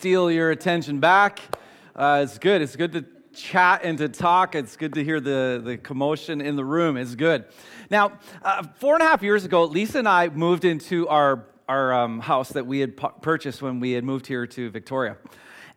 steal your attention back. Uh, it's good. It's good to chat and to talk. It's good to hear the, the commotion in the room. It's good. Now, uh, four and a half years ago, Lisa and I moved into our, our um, house that we had pu- purchased when we had moved here to Victoria.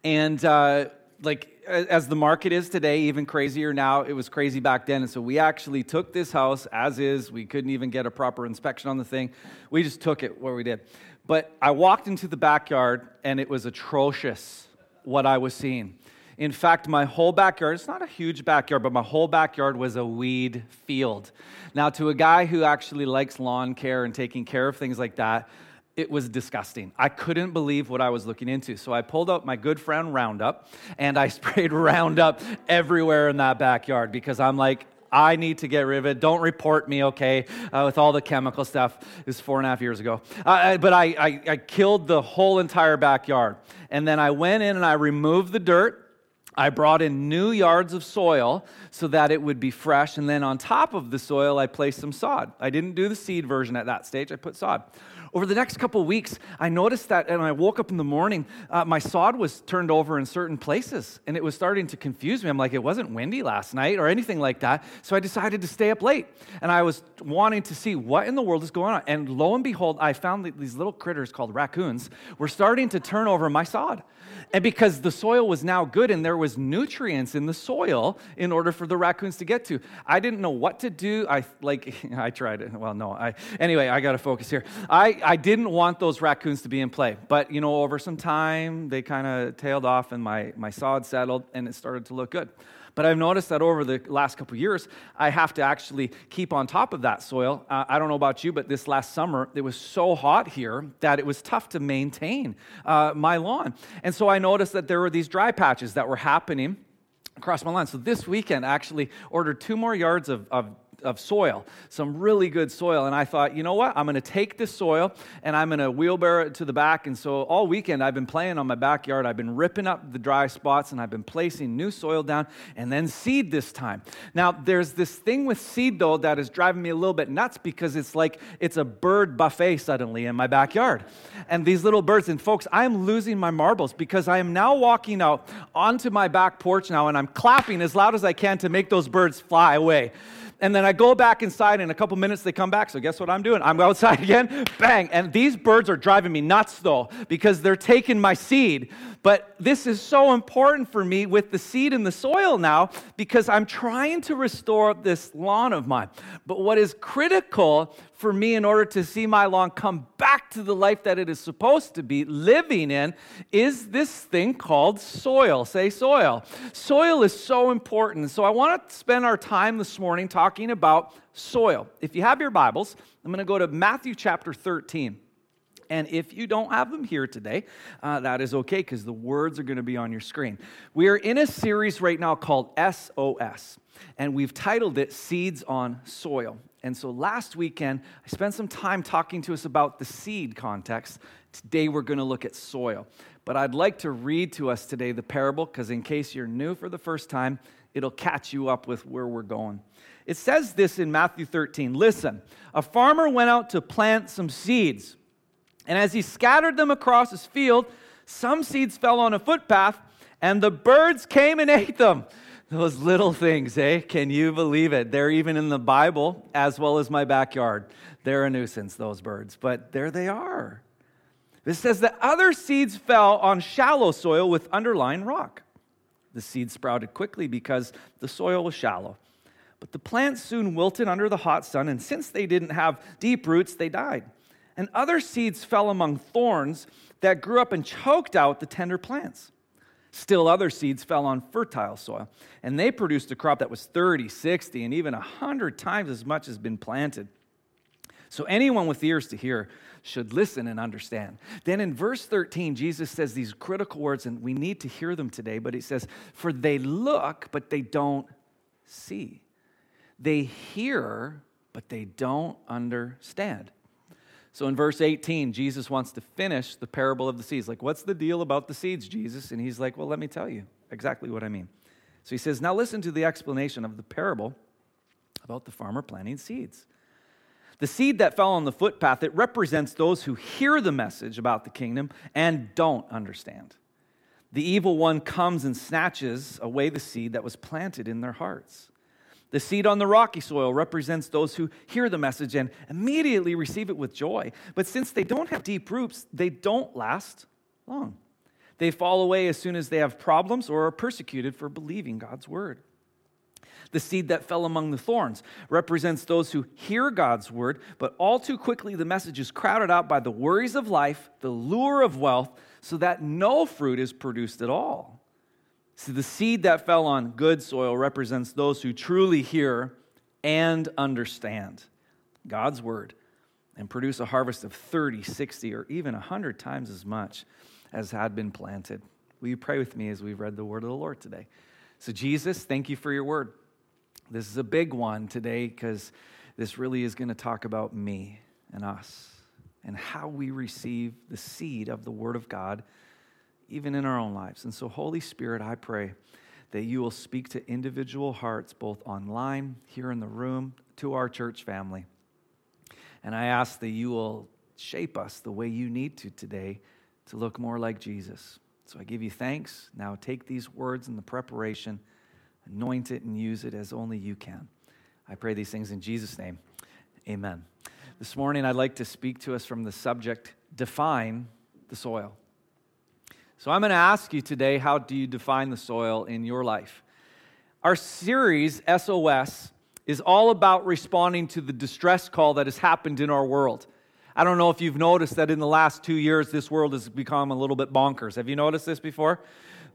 And uh, like as the market is today, even crazier now, it was crazy back then. And so we actually took this house as is. We couldn't even get a proper inspection on the thing. We just took it where we did. But I walked into the backyard and it was atrocious what I was seeing. In fact, my whole backyard, it's not a huge backyard, but my whole backyard was a weed field. Now, to a guy who actually likes lawn care and taking care of things like that, it was disgusting. I couldn't believe what I was looking into. So I pulled out my good friend Roundup and I sprayed Roundup everywhere in that backyard because I'm like, I need to get rid of it. Don't report me, okay, uh, with all the chemical stuff. It was four and a half years ago. Uh, but I, I, I killed the whole entire backyard. And then I went in and I removed the dirt. I brought in new yards of soil so that it would be fresh. And then on top of the soil, I placed some sod. I didn't do the seed version at that stage, I put sod. Over the next couple weeks, I noticed that, and I woke up in the morning, uh, my sod was turned over in certain places, and it was starting to confuse me. I'm like, it wasn't windy last night or anything like that. So I decided to stay up late, and I was wanting to see what in the world is going on. And lo and behold, I found that these little critters called raccoons were starting to turn over my sod. And because the soil was now good and there was nutrients in the soil in order for the raccoons to get to, I didn't know what to do. I like I tried it. Well, no. I anyway, I got to focus here. I I didn't want those raccoons to be in play, but you know, over some time they kind of tailed off and my my sod settled and it started to look good. But I've noticed that over the last couple years, I have to actually keep on top of that soil. Uh, I don't know about you, but this last summer, it was so hot here that it was tough to maintain uh, my lawn. And so I noticed that there were these dry patches that were happening across my lawn. So this weekend, I actually ordered two more yards of, of of soil, some really good soil. And I thought, you know what? I'm going to take this soil and I'm going to wheelbarrow it to the back. And so all weekend I've been playing on my backyard. I've been ripping up the dry spots and I've been placing new soil down and then seed this time. Now, there's this thing with seed though that is driving me a little bit nuts because it's like it's a bird buffet suddenly in my backyard. And these little birds, and folks, I am losing my marbles because I am now walking out onto my back porch now and I'm clapping as loud as I can to make those birds fly away. And then I go back inside, in a couple minutes they come back. So guess what I'm doing? I'm outside again, bang. And these birds are driving me nuts though, because they're taking my seed. But this is so important for me with the seed in the soil now, because I'm trying to restore this lawn of mine. But what is critical for me in order to see my lawn come back to the life that it is supposed to be living in is this thing called soil. Say soil. Soil is so important. So I want to spend our time this morning talking about soil. If you have your Bibles, I'm going to go to Matthew chapter 13. And if you don't have them here today, uh, that is okay because the words are going to be on your screen. We are in a series right now called SOS, and we've titled it Seeds on Soil. And so last weekend, I spent some time talking to us about the seed context. Today, we're going to look at soil. But I'd like to read to us today the parable because, in case you're new for the first time, it'll catch you up with where we're going. It says this in Matthew 13 Listen, a farmer went out to plant some seeds. And as he scattered them across his field, some seeds fell on a footpath, and the birds came and ate them. Those little things, eh? Can you believe it? They're even in the Bible as well as my backyard. They're a nuisance, those birds, but there they are. This says that other seeds fell on shallow soil with underlying rock. The seeds sprouted quickly because the soil was shallow. But the plants soon wilted under the hot sun, and since they didn't have deep roots, they died. And other seeds fell among thorns that grew up and choked out the tender plants. Still, other seeds fell on fertile soil, and they produced a crop that was 30, 60, and even 100 times as much as been planted. So, anyone with ears to hear should listen and understand. Then in verse 13, Jesus says these critical words, and we need to hear them today, but he says, For they look, but they don't see. They hear, but they don't understand. So in verse 18, Jesus wants to finish the parable of the seeds. Like, what's the deal about the seeds, Jesus? And he's like, well, let me tell you exactly what I mean. So he says, now listen to the explanation of the parable about the farmer planting seeds. The seed that fell on the footpath, it represents those who hear the message about the kingdom and don't understand. the evil one comes and snatches away the seed that was planted in their hearts. The seed on the rocky soil represents those who hear the message and immediately receive it with joy. But since they don't have deep roots, they don't last long. They fall away as soon as they have problems or are persecuted for believing God's word. The seed that fell among the thorns represents those who hear God's word, but all too quickly the message is crowded out by the worries of life, the lure of wealth, so that no fruit is produced at all. See, the seed that fell on good soil represents those who truly hear and understand God's word and produce a harvest of 30, 60, or even 100 times as much as had been planted. Will you pray with me as we've read the word of the Lord today? So, Jesus, thank you for your word. This is a big one today because this really is going to talk about me and us and how we receive the seed of the Word of God, even in our own lives. And so, Holy Spirit, I pray that you will speak to individual hearts, both online, here in the room, to our church family. And I ask that you will shape us the way you need to today to look more like Jesus. So I give you thanks. Now take these words in the preparation anoint it and use it as only you can. I pray these things in Jesus' name. Amen. This morning, I'd like to speak to us from the subject define the soil. So, I'm going to ask you today how do you define the soil in your life? Our series, SOS, is all about responding to the distress call that has happened in our world. I don't know if you've noticed that in the last two years, this world has become a little bit bonkers. Have you noticed this before?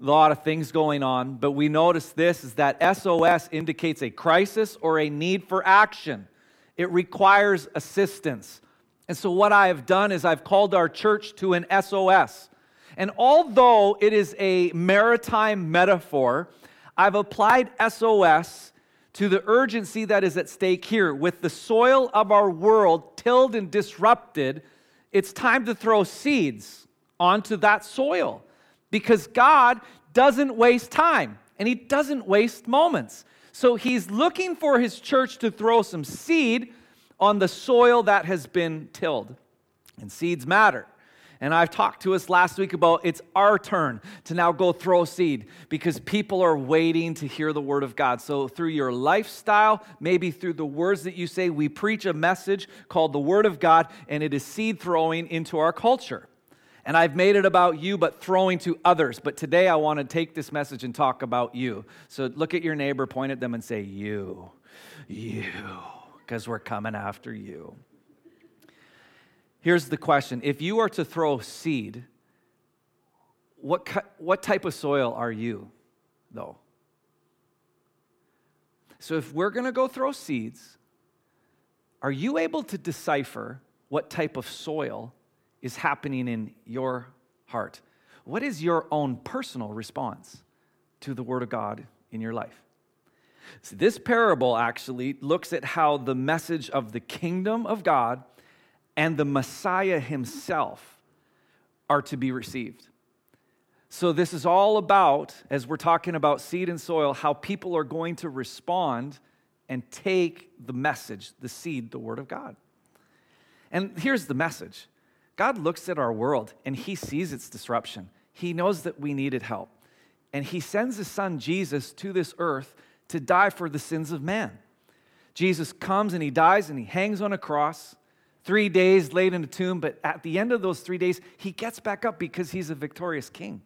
a lot of things going on, but we notice this is that SOS indicates a crisis or a need for action. It requires assistance. And so, what I have done is I've called our church to an SOS. And although it is a maritime metaphor, I've applied SOS to the urgency that is at stake here. With the soil of our world tilled and disrupted, it's time to throw seeds onto that soil because God doesn't waste time and He doesn't waste moments. So He's looking for His church to throw some seed on the soil that has been tilled. And seeds matter. And I've talked to us last week about it's our turn to now go throw seed because people are waiting to hear the word of God. So, through your lifestyle, maybe through the words that you say, we preach a message called the word of God, and it is seed throwing into our culture and I've made it about you, but throwing to others. But today I want to take this message and talk about you. So look at your neighbor, point at them, and say, You, you, because we're coming after you. Here's the question If you are to throw seed, what, what type of soil are you, though? So if we're going to go throw seeds, are you able to decipher what type of soil is happening in your heart? What is your own personal response to the Word of God in your life? So this parable actually looks at how the message of the kingdom of God and the Messiah himself are to be received. So, this is all about, as we're talking about seed and soil, how people are going to respond and take the message, the seed, the Word of God. And here's the message God looks at our world and he sees its disruption. He knows that we needed help. And he sends his son Jesus to this earth to die for the sins of man. Jesus comes and he dies and he hangs on a cross. Three days laid in a tomb, but at the end of those three days, he gets back up because he's a victorious king.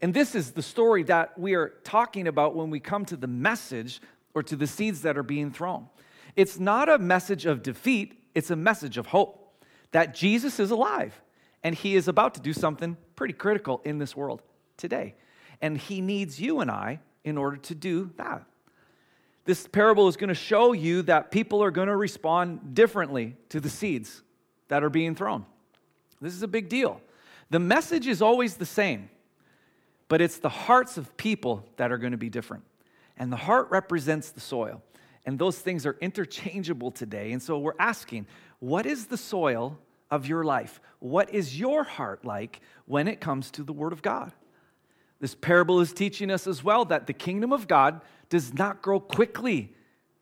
And this is the story that we are talking about when we come to the message or to the seeds that are being thrown. It's not a message of defeat, it's a message of hope that Jesus is alive and he is about to do something pretty critical in this world today. And he needs you and I in order to do that. This parable is going to show you that people are going to respond differently to the seeds that are being thrown. This is a big deal. The message is always the same, but it's the hearts of people that are going to be different. And the heart represents the soil. And those things are interchangeable today. And so we're asking, what is the soil of your life? What is your heart like when it comes to the Word of God? This parable is teaching us as well that the kingdom of God does not grow quickly,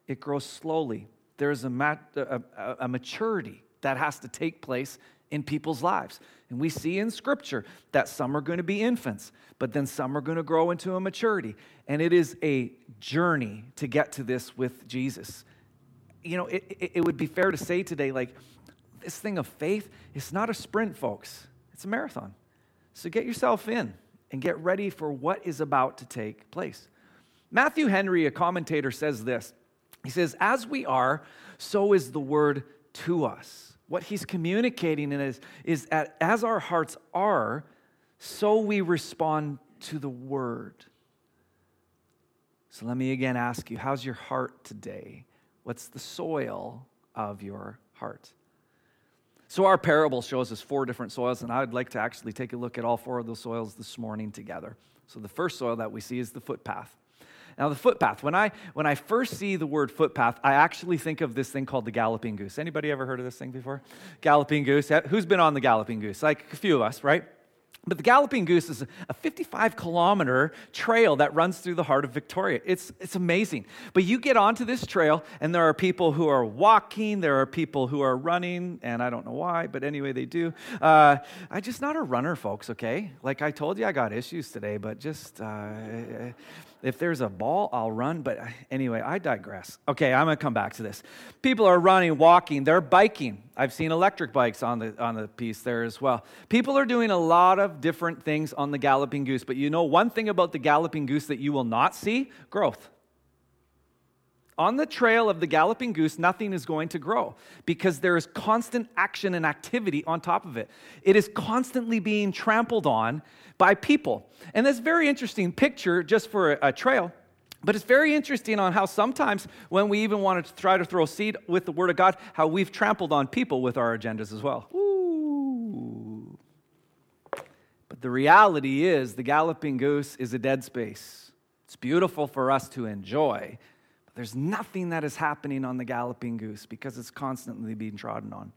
it grows slowly. There is a, mat, a, a, a maturity that has to take place in people's lives. And we see in Scripture that some are going to be infants, but then some are going to grow into a maturity. And it is a journey to get to this with Jesus. You know, it, it, it would be fair to say today, like, this thing of faith, it's not a sprint, folks, it's a marathon. So get yourself in and get ready for what is about to take place. Matthew Henry, a commentator, says this. He says, As we are, so is the word to us. What he's communicating is, is that as our hearts are, so we respond to the word. So let me again ask you, how's your heart today? What's the soil of your heart? So, our parable shows us four different soils, and I'd like to actually take a look at all four of those soils this morning together. So, the first soil that we see is the footpath. Now, the footpath, when I, when I first see the word footpath, I actually think of this thing called the galloping goose. Anybody ever heard of this thing before? Galloping goose. Who's been on the galloping goose? Like a few of us, right? But the Galloping Goose is a 55 kilometer trail that runs through the heart of Victoria. It's, it's amazing. But you get onto this trail, and there are people who are walking, there are people who are running, and I don't know why, but anyway, they do. Uh, I'm just not a runner, folks, okay? Like I told you, I got issues today, but just. Uh, if there's a ball, I'll run. But anyway, I digress. Okay, I'm going to come back to this. People are running, walking, they're biking. I've seen electric bikes on the, on the piece there as well. People are doing a lot of different things on the Galloping Goose. But you know one thing about the Galloping Goose that you will not see? Growth. On the trail of the galloping goose, nothing is going to grow because there is constant action and activity on top of it. It is constantly being trampled on by people. And that's very interesting picture just for a, a trail. But it's very interesting on how sometimes when we even want to try to throw seed with the Word of God, how we've trampled on people with our agendas as well. Ooh. But the reality is, the galloping goose is a dead space. It's beautiful for us to enjoy, there's nothing that is happening on the galloping goose because it's constantly being trodden on.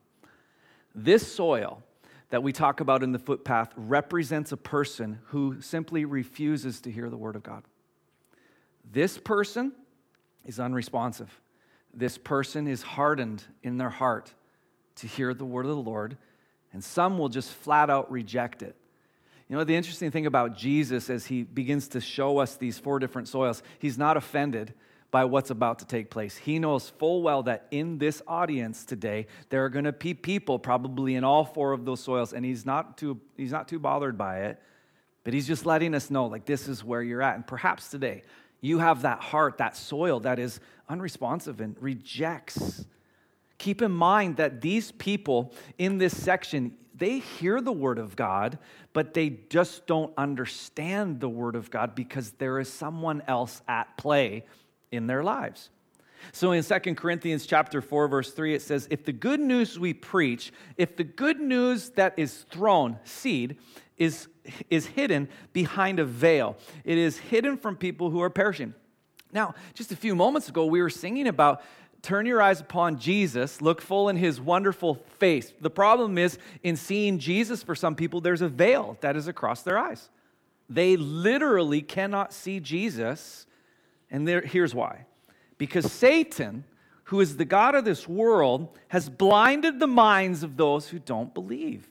This soil that we talk about in the footpath represents a person who simply refuses to hear the word of God. This person is unresponsive. This person is hardened in their heart to hear the word of the Lord, and some will just flat out reject it. You know, the interesting thing about Jesus as he begins to show us these four different soils, he's not offended by what's about to take place. He knows full well that in this audience today, there are going to be people probably in all four of those soils, and he's not too, he's not too bothered by it, but he's just letting us know, like, this is where you're at. And perhaps today, you have that heart, that soil that is unresponsive and rejects. Keep in mind that these people in this section, they hear the word of God, but they just don't understand the word of God because there is someone else at play in their lives. So in 2 Corinthians chapter 4 verse 3 it says if the good news we preach if the good news that is thrown seed is is hidden behind a veil it is hidden from people who are perishing. Now, just a few moments ago we were singing about turn your eyes upon Jesus, look full in his wonderful face. The problem is in seeing Jesus for some people there's a veil that is across their eyes. They literally cannot see Jesus and there, here's why because Satan, who is the God of this world, has blinded the minds of those who don't believe.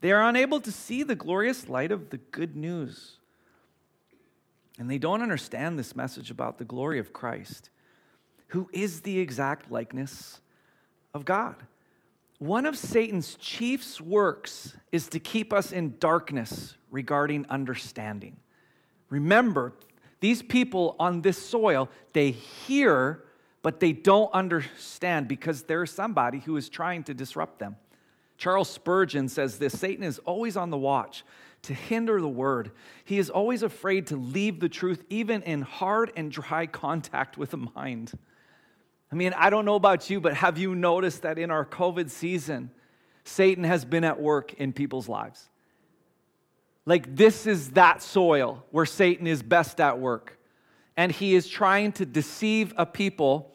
They are unable to see the glorious light of the good news. And they don't understand this message about the glory of Christ, who is the exact likeness of God. One of Satan's chief works is to keep us in darkness regarding understanding. Remember, these people on this soil, they hear, but they don't understand because there's somebody who is trying to disrupt them. Charles Spurgeon says this Satan is always on the watch to hinder the word. He is always afraid to leave the truth, even in hard and dry contact with the mind. I mean, I don't know about you, but have you noticed that in our COVID season, Satan has been at work in people's lives? Like, this is that soil where Satan is best at work. And he is trying to deceive a people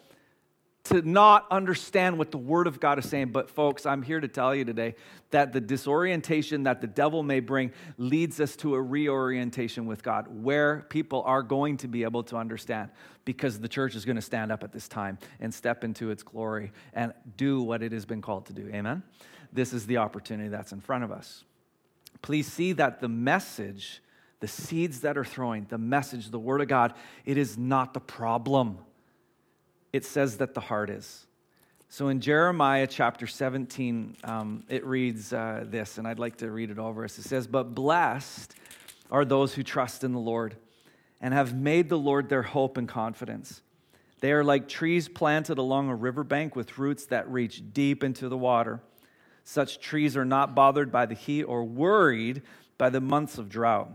to not understand what the Word of God is saying. But, folks, I'm here to tell you today that the disorientation that the devil may bring leads us to a reorientation with God, where people are going to be able to understand because the church is going to stand up at this time and step into its glory and do what it has been called to do. Amen? this is the opportunity that's in front of us. Please see that the message, the seeds that are throwing, the message, the Word of God, it is not the problem. It says that the heart is. So in Jeremiah chapter 17, um, it reads uh, this, and I'd like to read it over us. It says, But blessed are those who trust in the Lord and have made the Lord their hope and confidence. They are like trees planted along a riverbank with roots that reach deep into the water. Such trees are not bothered by the heat or worried by the months of drought.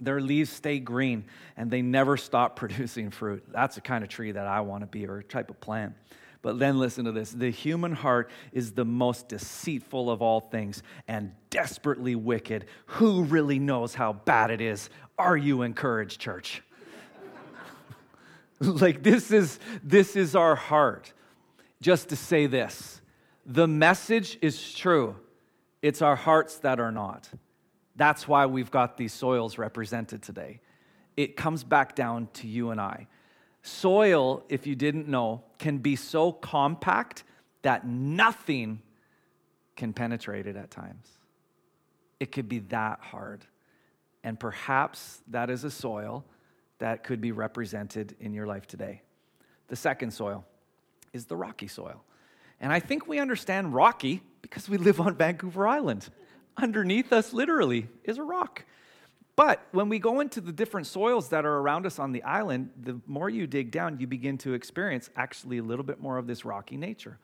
Their leaves stay green and they never stop producing fruit. That's the kind of tree that I want to be or type of plant. But then listen to this the human heart is the most deceitful of all things and desperately wicked. Who really knows how bad it is? Are you encouraged, church? like this is this is our heart. Just to say this. The message is true. It's our hearts that are not. That's why we've got these soils represented today. It comes back down to you and I. Soil, if you didn't know, can be so compact that nothing can penetrate it at times. It could be that hard. And perhaps that is a soil that could be represented in your life today. The second soil is the rocky soil. And I think we understand rocky because we live on Vancouver Island. Underneath us, literally, is a rock. But when we go into the different soils that are around us on the island, the more you dig down, you begin to experience actually a little bit more of this rocky nature.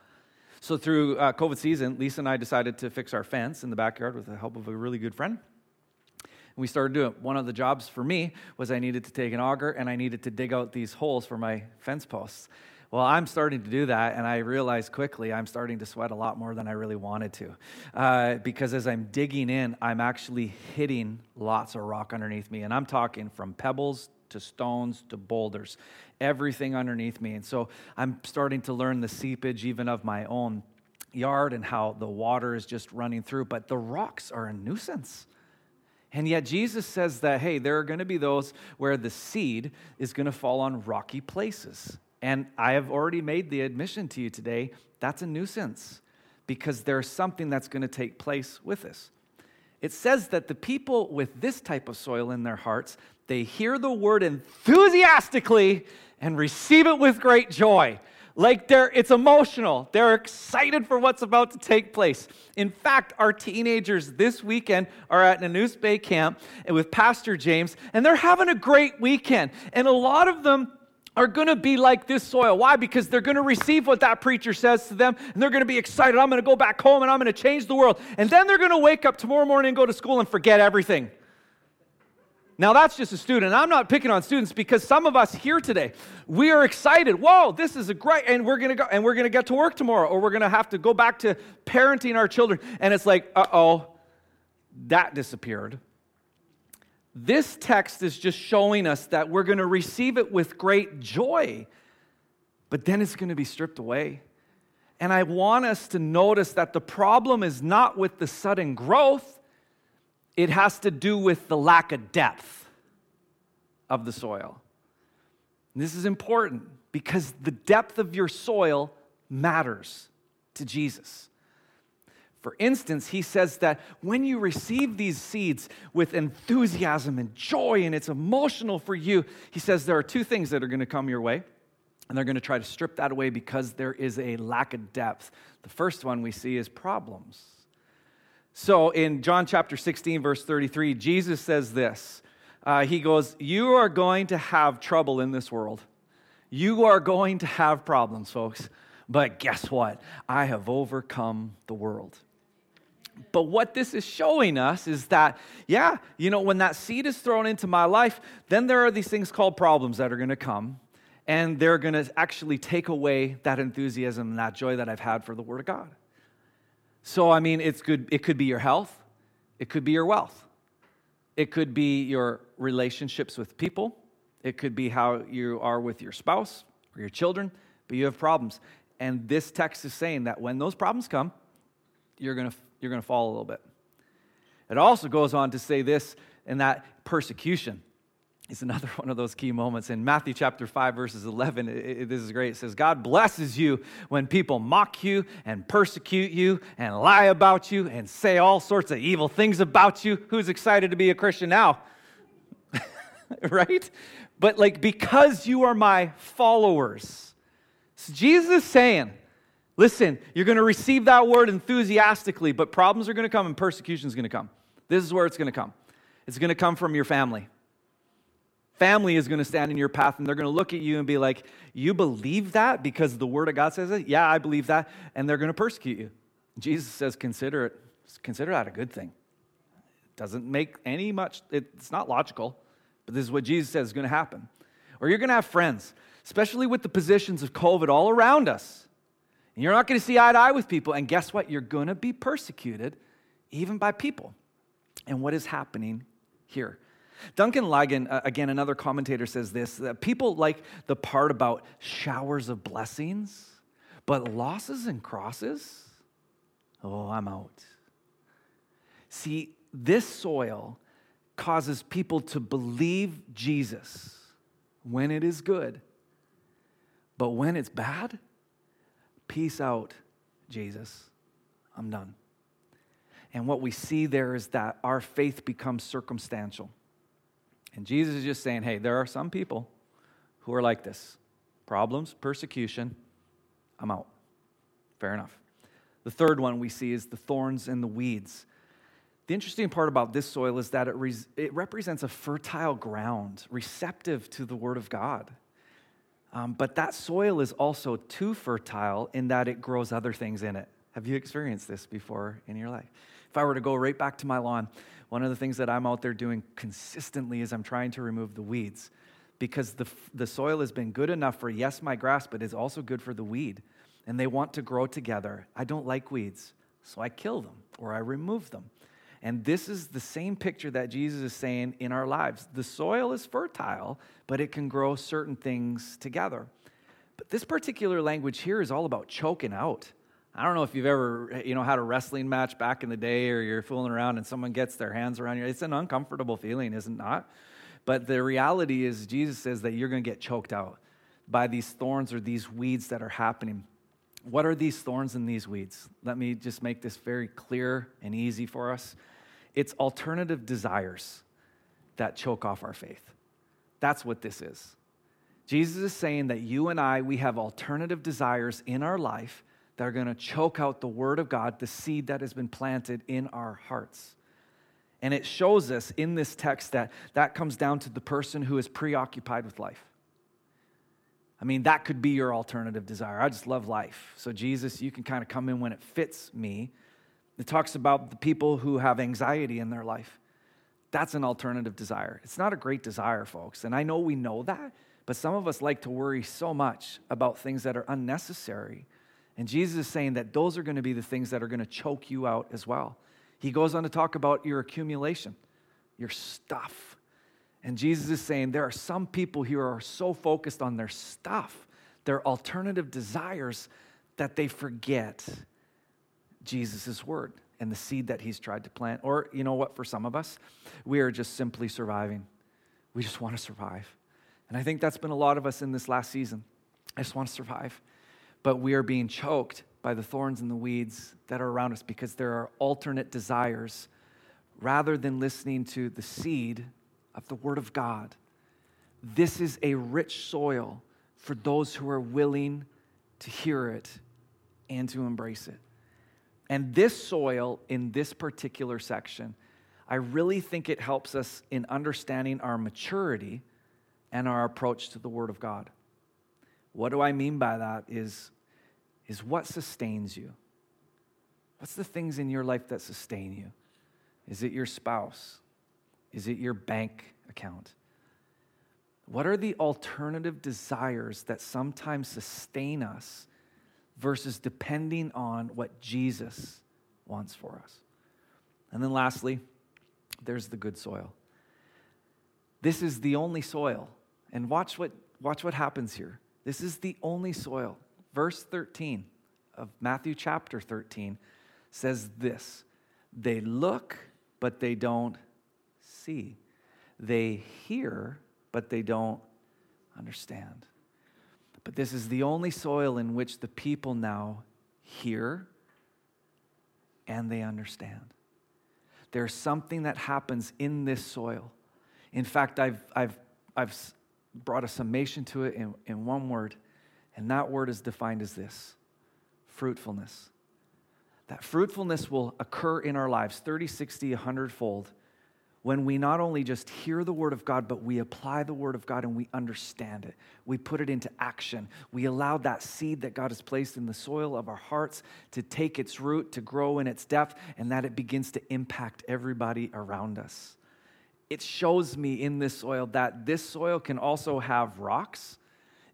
So, through uh, COVID season, Lisa and I decided to fix our fence in the backyard with the help of a really good friend. And we started doing it. One of the jobs for me was I needed to take an auger and I needed to dig out these holes for my fence posts. Well, I'm starting to do that, and I realize quickly I'm starting to sweat a lot more than I really wanted to. Uh, because as I'm digging in, I'm actually hitting lots of rock underneath me. And I'm talking from pebbles to stones to boulders, everything underneath me. And so I'm starting to learn the seepage even of my own yard and how the water is just running through. But the rocks are a nuisance. And yet, Jesus says that, hey, there are going to be those where the seed is going to fall on rocky places. And I have already made the admission to you today that's a nuisance because there's something that's going to take place with this. It says that the people with this type of soil in their hearts, they hear the word enthusiastically and receive it with great joy. Like they're it's emotional. They're excited for what's about to take place. In fact, our teenagers this weekend are at Nanoose Bay Camp with Pastor James, and they're having a great weekend. And a lot of them are going to be like this soil. Why? Because they're going to receive what that preacher says to them and they're going to be excited. I'm going to go back home and I'm going to change the world. And then they're going to wake up tomorrow morning and go to school and forget everything. Now, that's just a student. I'm not picking on students because some of us here today, we are excited. Whoa, this is a great, and we're gonna go, and we're gonna get to work tomorrow, or we're gonna have to go back to parenting our children. And it's like, uh oh, that disappeared. This text is just showing us that we're going to receive it with great joy, but then it's going to be stripped away. And I want us to notice that the problem is not with the sudden growth, it has to do with the lack of depth of the soil. And this is important because the depth of your soil matters to Jesus. For instance, he says that when you receive these seeds with enthusiasm and joy and it's emotional for you, he says there are two things that are going to come your way. And they're going to try to strip that away because there is a lack of depth. The first one we see is problems. So in John chapter 16, verse 33, Jesus says this uh, He goes, You are going to have trouble in this world. You are going to have problems, folks. But guess what? I have overcome the world. But what this is showing us is that, yeah, you know, when that seed is thrown into my life, then there are these things called problems that are going to come, and they're going to actually take away that enthusiasm and that joy that I've had for the Word of God. So, I mean, it's good. It could be your health, it could be your wealth, it could be your relationships with people, it could be how you are with your spouse or your children, but you have problems. And this text is saying that when those problems come, you're going to you're going to fall a little bit. It also goes on to say this and that persecution. is another one of those key moments. In Matthew chapter 5, verses 11, it, it, this is great. It says, God blesses you when people mock you and persecute you and lie about you and say all sorts of evil things about you. Who's excited to be a Christian now? right? But like, because you are my followers. So Jesus is saying, listen, you're going to receive that word enthusiastically, but problems are going to come and persecution is going to come. This is where it's going to come. It's going to come from your family family is going to stand in your path and they're going to look at you and be like, You believe that because the word of God says it? Yeah, I believe that. And they're going to persecute you. Jesus says, Consider it, consider that a good thing. It doesn't make any much, it's not logical, but this is what Jesus says is going to happen. Or you're going to have friends, especially with the positions of COVID all around us. You're not going to see eye to eye with people. And guess what? You're going to be persecuted even by people. And what is happening here? Duncan Ligon, uh, again, another commentator, says this that people like the part about showers of blessings, but losses and crosses, oh, I'm out. See, this soil causes people to believe Jesus when it is good, but when it's bad, peace out, Jesus. I'm done. And what we see there is that our faith becomes circumstantial. And Jesus is just saying, hey, there are some people who are like this problems, persecution, I'm out. Fair enough. The third one we see is the thorns and the weeds. The interesting part about this soil is that it, re- it represents a fertile ground, receptive to the Word of God. Um, but that soil is also too fertile in that it grows other things in it. Have you experienced this before in your life? If I were to go right back to my lawn, one of the things that I'm out there doing consistently is I'm trying to remove the weeds because the, the soil has been good enough for, yes, my grass, but it's also good for the weed. And they want to grow together. I don't like weeds, so I kill them or I remove them. And this is the same picture that Jesus is saying in our lives. The soil is fertile, but it can grow certain things together. But this particular language here is all about choking out. I don't know if you've ever, you know, had a wrestling match back in the day or you're fooling around and someone gets their hands around you. It's an uncomfortable feeling, isn't it not? But the reality is, Jesus says that you're going to get choked out by these thorns or these weeds that are happening. What are these thorns and these weeds? Let me just make this very clear and easy for us. It's alternative desires that choke off our faith. That's what this is. Jesus is saying that you and I, we have alternative desires in our life that are going to choke out the Word of God, the seed that has been planted in our hearts. And it shows us in this text that that comes down to the person who is preoccupied with life. I mean, that could be your alternative desire. I just love life. So, Jesus, you can kind of come in when it fits me. It talks about the people who have anxiety in their life. That's an alternative desire. It's not a great desire, folks. And I know we know that, but some of us like to worry so much about things that are unnecessary and Jesus is saying that those are going to be the things that are going to choke you out as well. He goes on to talk about your accumulation, your stuff. And Jesus is saying there are some people who are so focused on their stuff, their alternative desires, that they forget Jesus' word and the seed that he's tried to plant. Or, you know what, for some of us, we are just simply surviving. We just want to survive. And I think that's been a lot of us in this last season. I just want to survive but we are being choked by the thorns and the weeds that are around us because there are alternate desires rather than listening to the seed of the Word of God. This is a rich soil for those who are willing to hear it and to embrace it. And this soil in this particular section, I really think it helps us in understanding our maturity and our approach to the Word of God. What do I mean by that is, is what sustains you? What's the things in your life that sustain you? Is it your spouse? Is it your bank account? What are the alternative desires that sometimes sustain us versus depending on what Jesus wants for us? And then lastly, there's the good soil. This is the only soil. And watch what, watch what happens here. This is the only soil. Verse 13 of Matthew chapter 13 says this They look, but they don't see. They hear, but they don't understand. But this is the only soil in which the people now hear and they understand. There's something that happens in this soil. In fact, I've, I've, I've brought a summation to it in, in one word, and that word is defined as this fruitfulness. That fruitfulness will occur in our lives 30, 60, 100 fold when we not only just hear the Word of God, but we apply the Word of God and we understand it. We put it into action. We allow that seed that God has placed in the soil of our hearts to take its root, to grow in its depth, and that it begins to impact everybody around us. It shows me in this soil that this soil can also have rocks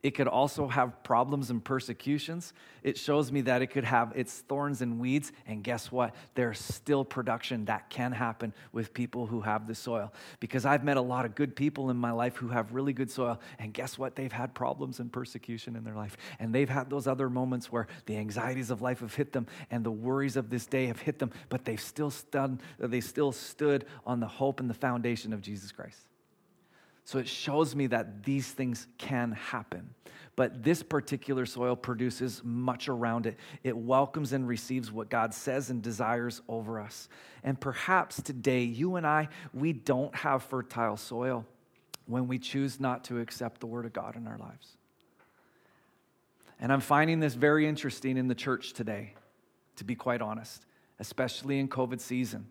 it could also have problems and persecutions. It shows me that it could have its thorns and weeds. And guess what? There's still production that can happen with people who have the soil. Because I've met a lot of good people in my life who have really good soil. And guess what? They've had problems and persecution in their life. And they've had those other moments where the anxieties of life have hit them and the worries of this day have hit them, but they've still stood, they still stood on the hope and the foundation of Jesus Christ. So it shows me that these things can happen. But this particular soil produces much around it. It welcomes and receives what God says and desires over us. And perhaps today, you and I, we don't have fertile soil when we choose not to accept the Word of God in our lives. And I'm finding this very interesting in the church today, to be quite honest, especially in COVID season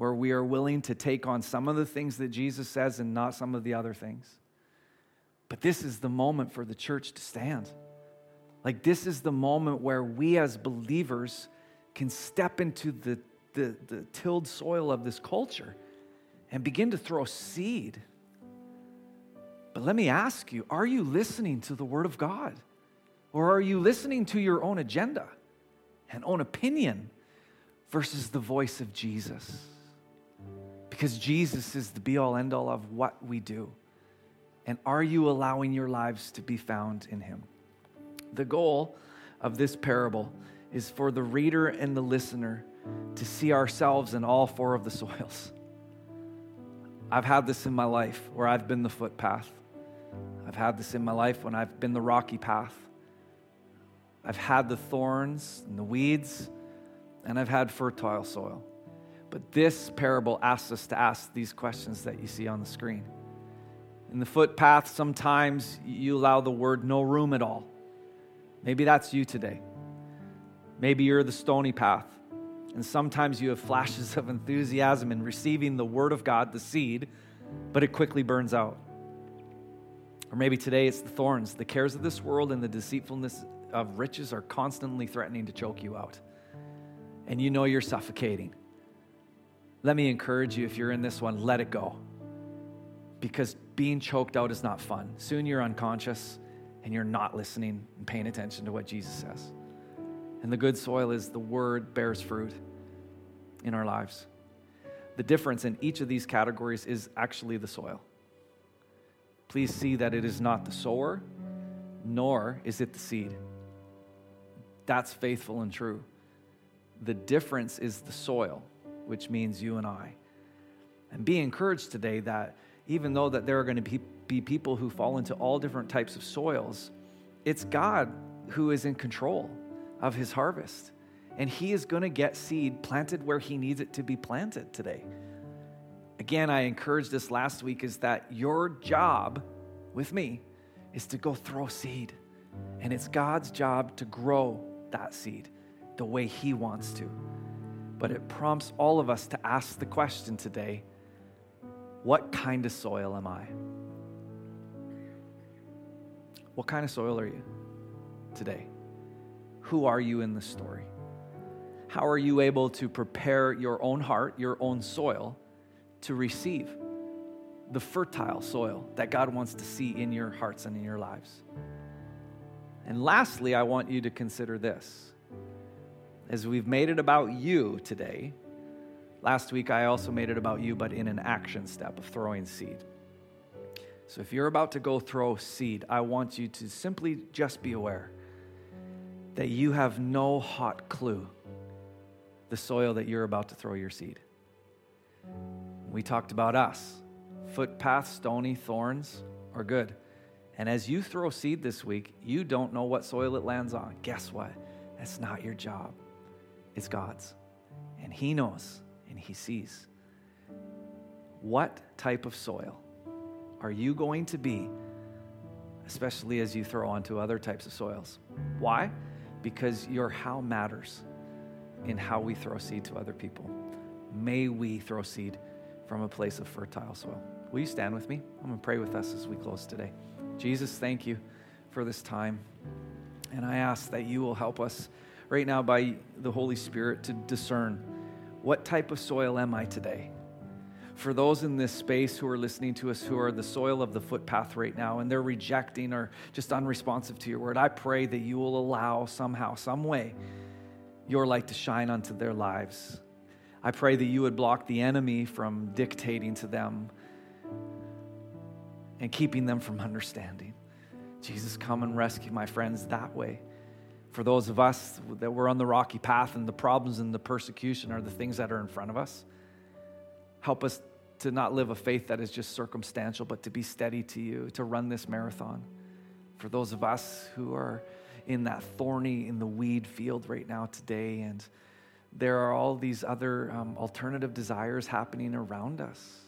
where we are willing to take on some of the things that Jesus says and not some of the other things. But this is the moment for the church to stand. Like, this is the moment where we as believers can step into the, the, the tilled soil of this culture and begin to throw seed. But let me ask you are you listening to the Word of God? Or are you listening to your own agenda and own opinion versus the voice of Jesus? Because Jesus is the be all end all of what we do. And are you allowing your lives to be found in Him? The goal of this parable is for the reader and the listener to see ourselves in all four of the soils. I've had this in my life where I've been the footpath. I've had this in my life when I've been the rocky path. I've had the thorns and the weeds, and I've had fertile soil. But this parable asks us to ask these questions that you see on the screen. In the footpath, sometimes you allow the word no room at all. Maybe that's you today. Maybe you're the stony path. And sometimes you have flashes of enthusiasm in receiving the word of God, the seed, but it quickly burns out. Or maybe today it's the thorns. The cares of this world and the deceitfulness of riches are constantly threatening to choke you out. And you know you're suffocating. Let me encourage you if you're in this one, let it go. Because being choked out is not fun. Soon you're unconscious and you're not listening and paying attention to what Jesus says. And the good soil is the word bears fruit in our lives. The difference in each of these categories is actually the soil. Please see that it is not the sower, nor is it the seed. That's faithful and true. The difference is the soil which means you and I. And be encouraged today that even though that there are going to be, be people who fall into all different types of soils, it's God who is in control of his harvest. And he is going to get seed planted where he needs it to be planted today. Again, I encouraged this last week is that your job with me is to go throw seed. And it's God's job to grow that seed the way he wants to but it prompts all of us to ask the question today what kind of soil am I? What kind of soil are you today? Who are you in the story? How are you able to prepare your own heart, your own soil, to receive the fertile soil that God wants to see in your hearts and in your lives? And lastly, I want you to consider this as we've made it about you today, last week I also made it about you, but in an action step of throwing seed. So if you're about to go throw seed, I want you to simply just be aware that you have no hot clue the soil that you're about to throw your seed. We talked about us footpath, stony, thorns. are good. And as you throw seed this week, you don't know what soil it lands on. Guess what? That's not your job, it's God's. And He knows and He sees. What type of soil are you going to be, especially as you throw onto other types of soils? Why? Because your how matters in how we throw seed to other people. May we throw seed from a place of fertile soil. Will you stand with me? I'm going to pray with us as we close today. Jesus, thank you for this time. And I ask that you will help us right now by the Holy Spirit to discern what type of soil am I today? For those in this space who are listening to us who are the soil of the footpath right now and they're rejecting or just unresponsive to your word, I pray that you will allow somehow, some way, your light to shine onto their lives. I pray that you would block the enemy from dictating to them and keeping them from understanding. Jesus, come and rescue my friends that way. For those of us that we're on the rocky path and the problems and the persecution are the things that are in front of us, help us to not live a faith that is just circumstantial, but to be steady to you, to run this marathon. For those of us who are in that thorny, in the weed field right now today, and there are all these other um, alternative desires happening around us.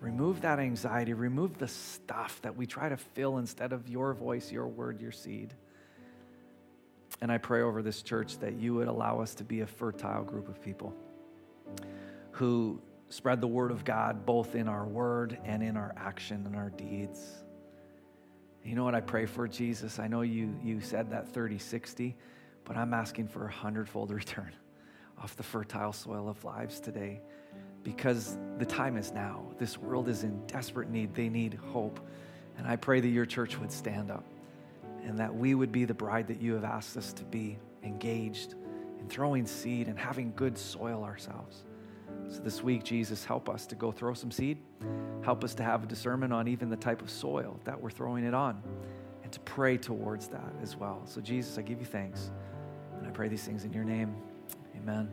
Remove that anxiety, remove the stuff that we try to fill instead of your voice, your word, your seed. And I pray over this church that you would allow us to be a fertile group of people who spread the word of God both in our word and in our action and our deeds. You know what I pray for, Jesus? I know you, you said that 30, 60, but I'm asking for a hundredfold return off the fertile soil of lives today because the time is now. This world is in desperate need. They need hope. And I pray that your church would stand up and that we would be the bride that you have asked us to be, engaged in throwing seed and having good soil ourselves. So this week, Jesus, help us to go throw some seed. Help us to have a discernment on even the type of soil that we're throwing it on and to pray towards that as well. So, Jesus, I give you thanks. And I pray these things in your name. Amen.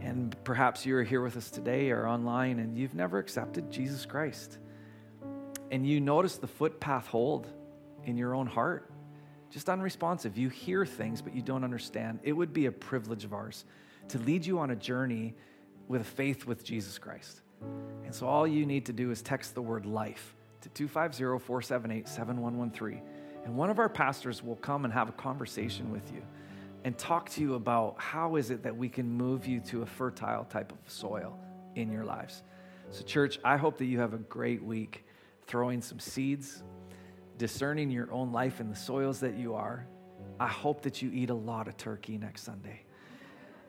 And perhaps you're here with us today or online and you've never accepted Jesus Christ. And you notice the footpath hold in your own heart. Just unresponsive. You hear things, but you don't understand. It would be a privilege of ours to lead you on a journey with faith with Jesus Christ. And so all you need to do is text the word life to 250 478 7113. And one of our pastors will come and have a conversation with you and talk to you about how is it that we can move you to a fertile type of soil in your lives. So, church, I hope that you have a great week throwing some seeds, discerning your own life in the soils that you are. I hope that you eat a lot of turkey next Sunday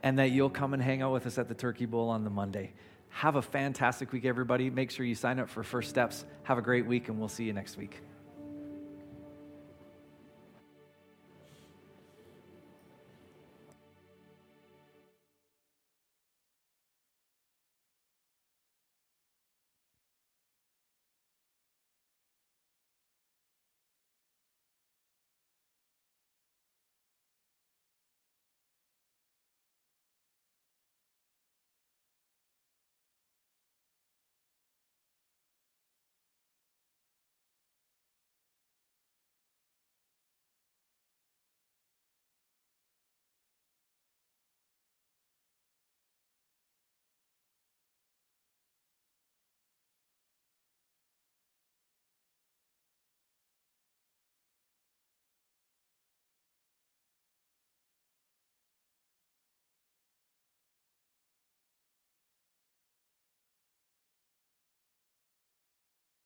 and that you'll come and hang out with us at the Turkey Bowl on the Monday. Have a fantastic week, everybody. Make sure you sign up for First Steps. Have a great week, and we'll see you next week.